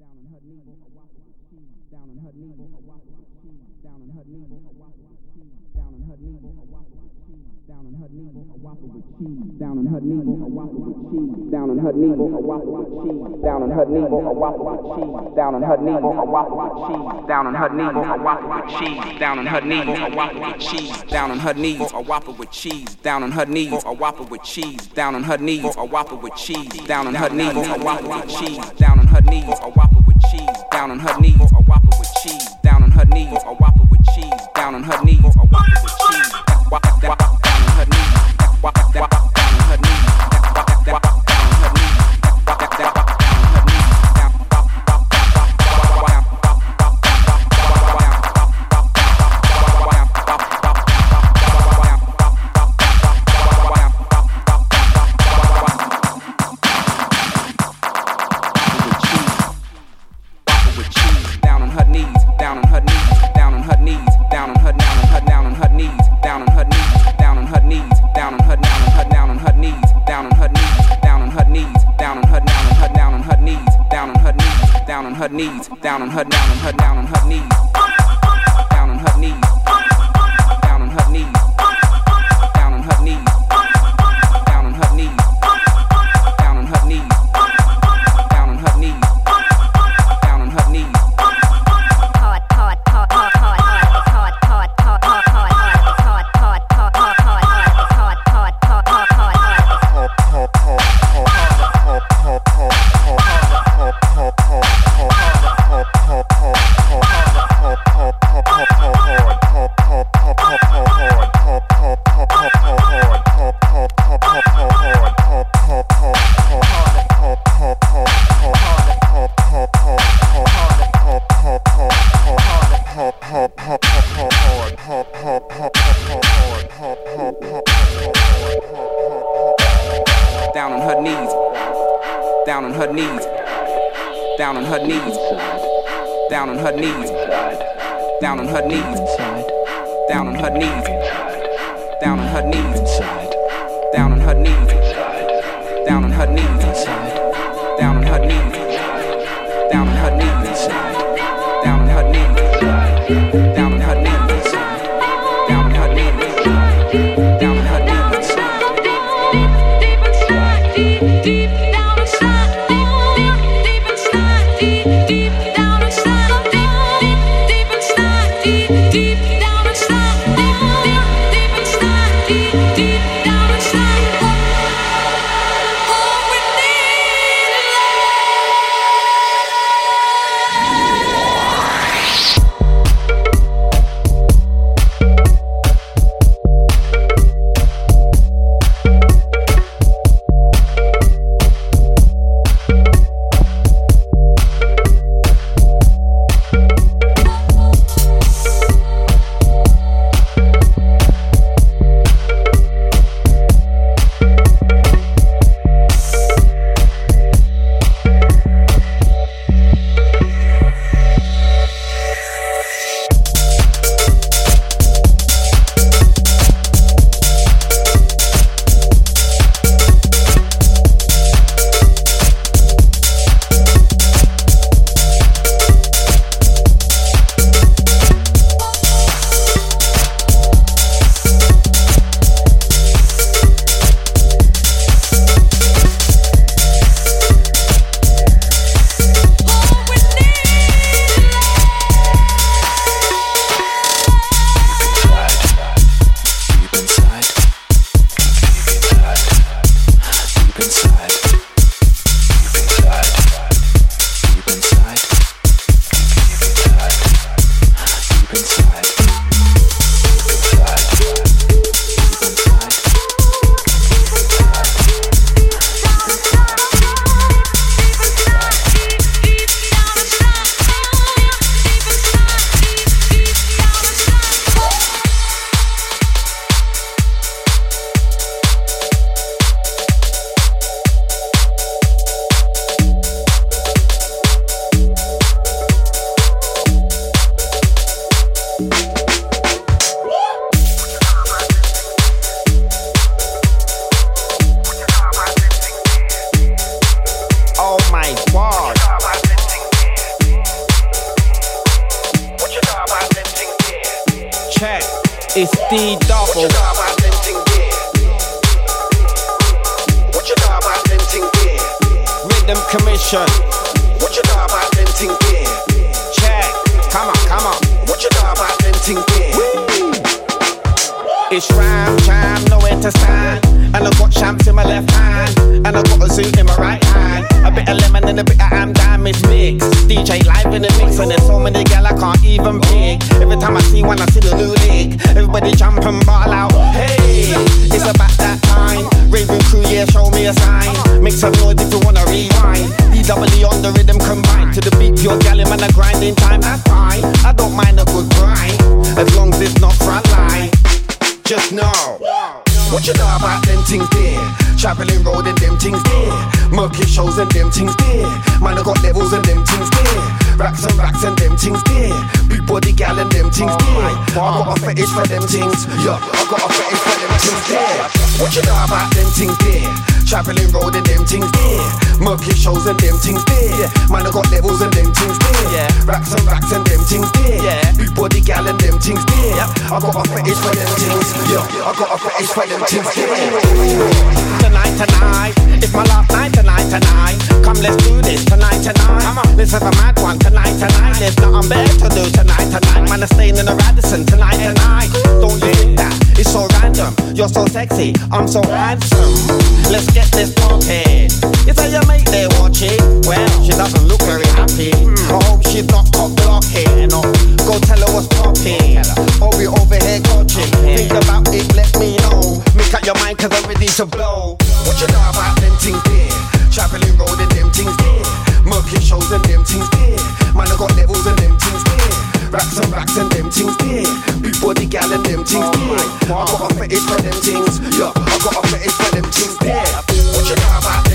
her knee, a waffle with cheese. Down on her knee, a waffle with cheese. Down on her knee, a waffle with cheese. Down on her knee, a waffle with cheese. Down on her knee, a waffle with cheese. Down on her knees, a whopper with cheese. Down on her knees, a whopper with cheese. Down on her knees, a whopper with cheese. Down on her knees, a whopper with cheese. Down on her knees, a whopper with cheese. Down on her knees, a whopper with cheese. Down on her knees, a whopper with cheese. Down on her knees, a whopper with cheese. Down on her knees, down on her, down on her, down on her knees. her knees. Down on her knees. Down on her knees. Down on her knees. Down on her knees. Down on her knees. Road and them things there. Murky shows and them things there. Man, I got levels and them things there. Racks and racks and them things there. Big body gal and them things there. I got a fetish for them things. Yeah, I got a fetish for them things there. What you know about them things there? Traveling road and them things there. Murky shows and them things there. Man, I got levels and them things there. Racks and racks and them things there. Big body gal and them things there. I got a fetish for them things. Yeah, I got a fetish for them things there. Tonight, tonight, it's my last night tonight, tonight. Come, let's do this tonight, tonight. Come on, let's have a mad one tonight, tonight. There's nothing better to do tonight, tonight. Man, I'm staying in the Radisson tonight, tonight. Don't you think that it's so random? You're so sexy, I'm so handsome. Let's get this party. Is that your mate there watching? Well, she doesn't look very happy. Oh, I hope she's not cock blocking. No, go tell her what's popping. Or we over here coaching. Think about it, let me know. Make up your mind, cause I'm ready to blow. What you know about them things there? Traveling road and them things there. Murky shows and them things there. Man, I got levels and them things there. Racks and racks and them things there. Big body gal and them things there. I got a fetish for them things. Yeah, I got a fetish for them things there. What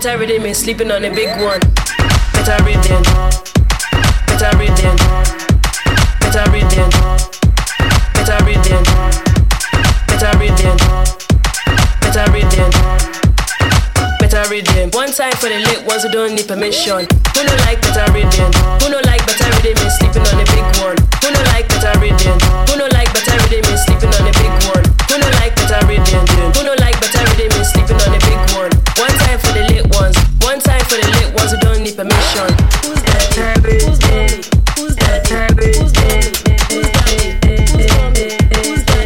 better read them? Sleeping on a big one. Better read them. Better read them. better rhythm, better rhythm, better rhythm, better rhythm, better rhythm. One time for the lit ones who don't need permission. Who no like better rhythm? Who no like better rhythm is sleeping on a big one. Who no like better rhythm? Who no like better rhythm is sleeping on a big one. Who no like better rhythm? Who no like better rhythm is sleeping on a big one. One the mission. Who's that cabbage? Who's that? Who's that cabbage? Who's that? Who's that?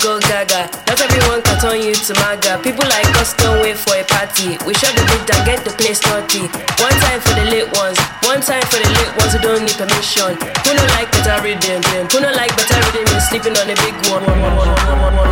Go gaga. Not everyone can turn you to maga. People like us don't wait for a party. We shut the beat and get the place naughty. One time for the commission. Who no like better rhythm? Who no like better rhythm? Sleeping on a big one. one, one, one, one, one, one, one.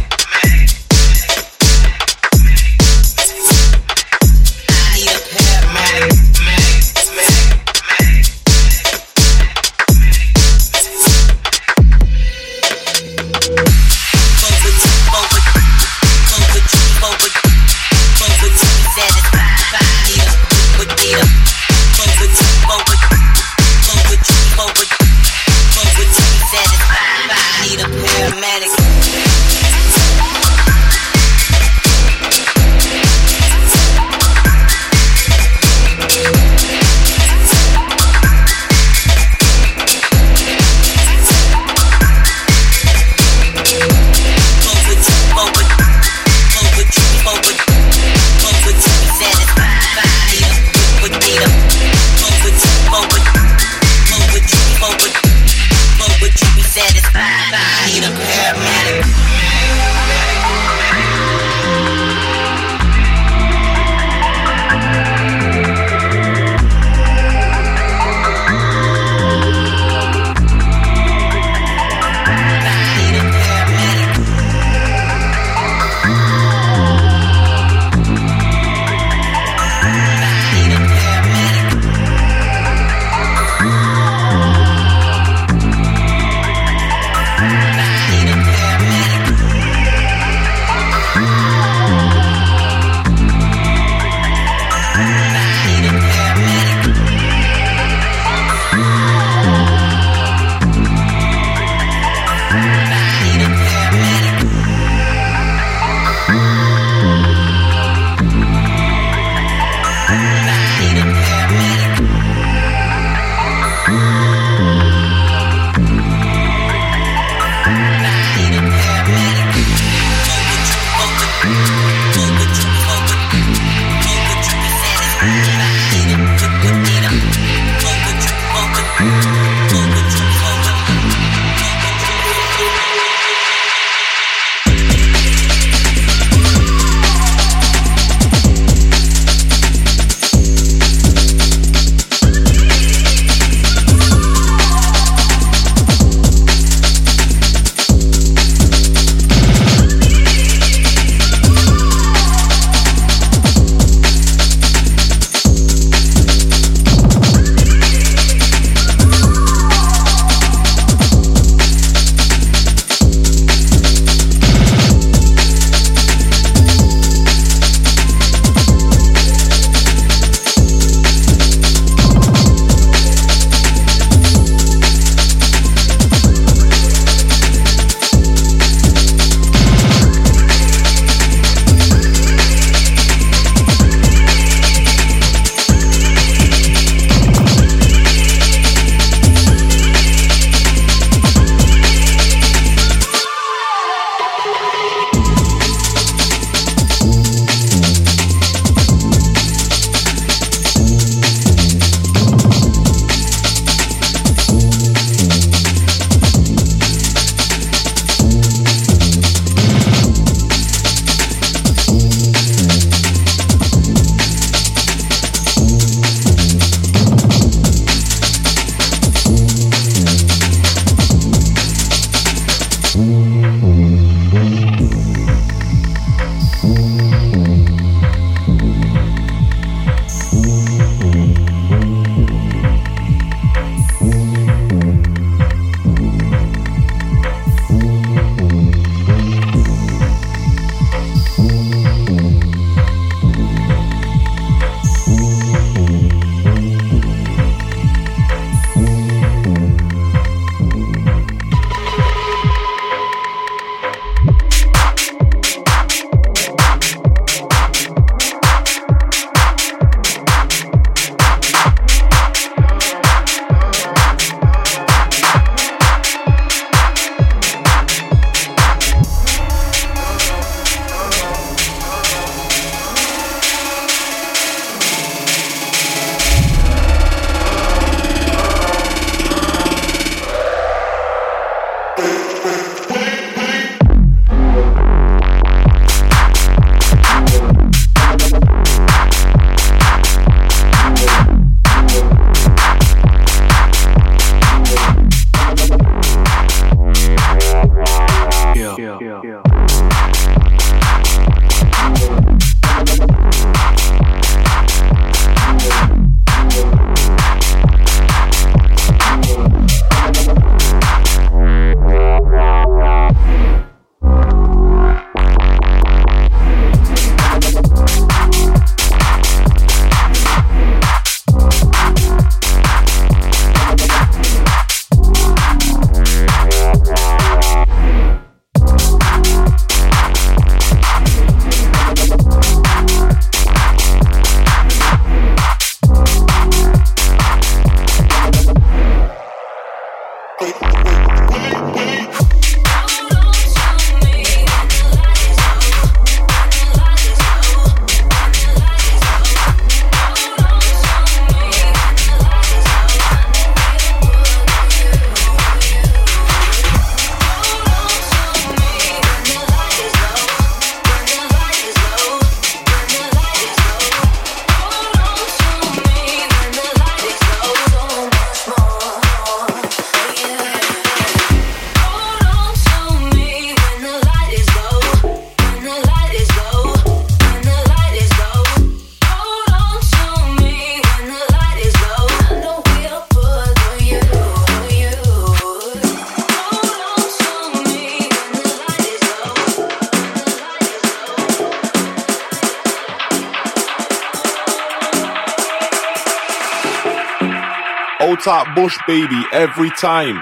baby every time.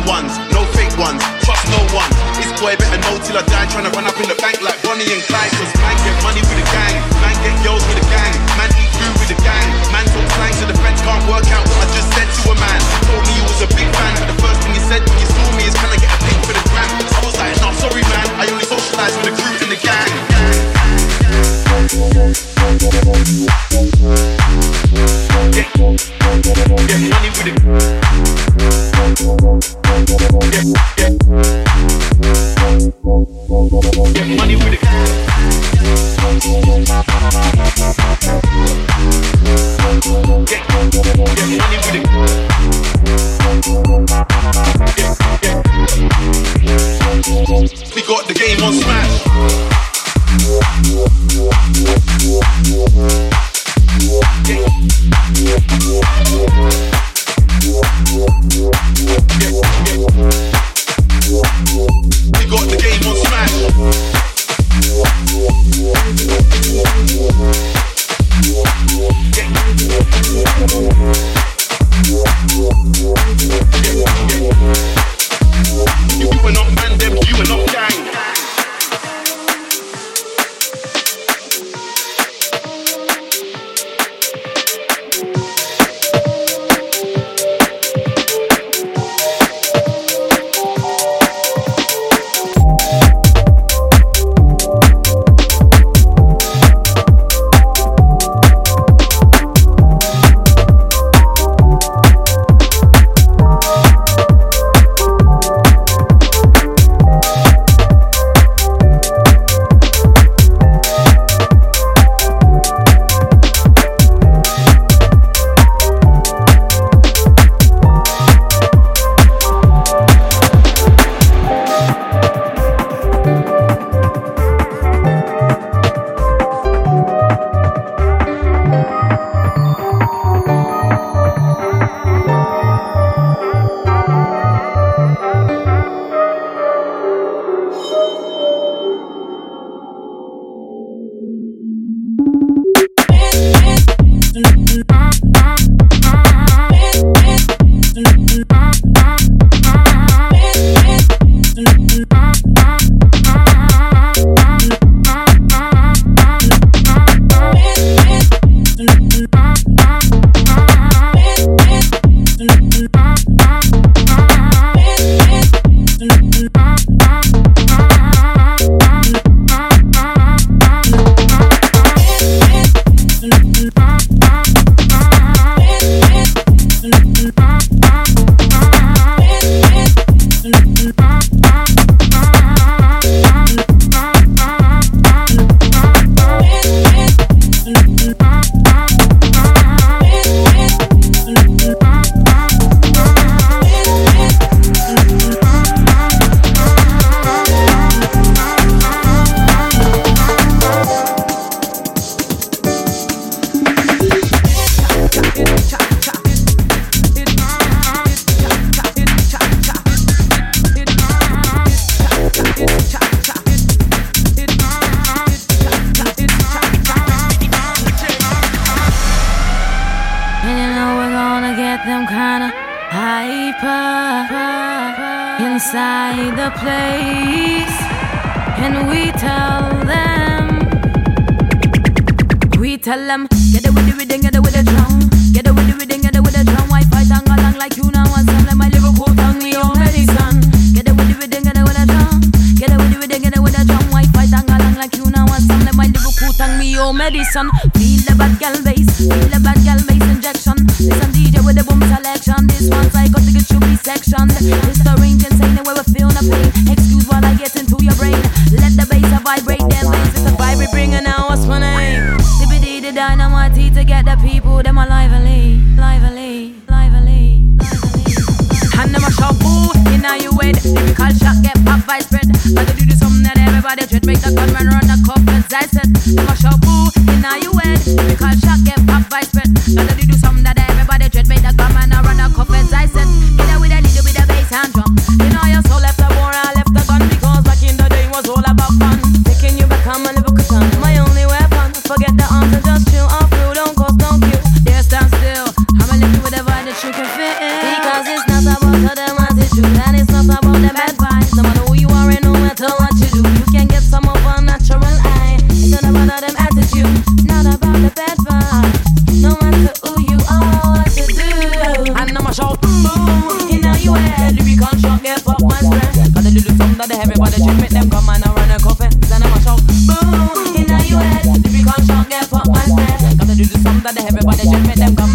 till I die, trying to run up in the bank like Bonnie and Clyde. Cause man get money with a gang, man get girls with a gang, man eat food with a gang, man talk slang so the friends can't work out what I just said to a man. Told me he was a big fan, but the first thing he said when he saw me is can I get a pic for the gram? I was like, nah, sorry man, I only socialize with the crew and the gang. Get, get money with it. Get money with the cash. don't get what man said. Gotta do the song that everybody jumping them. Come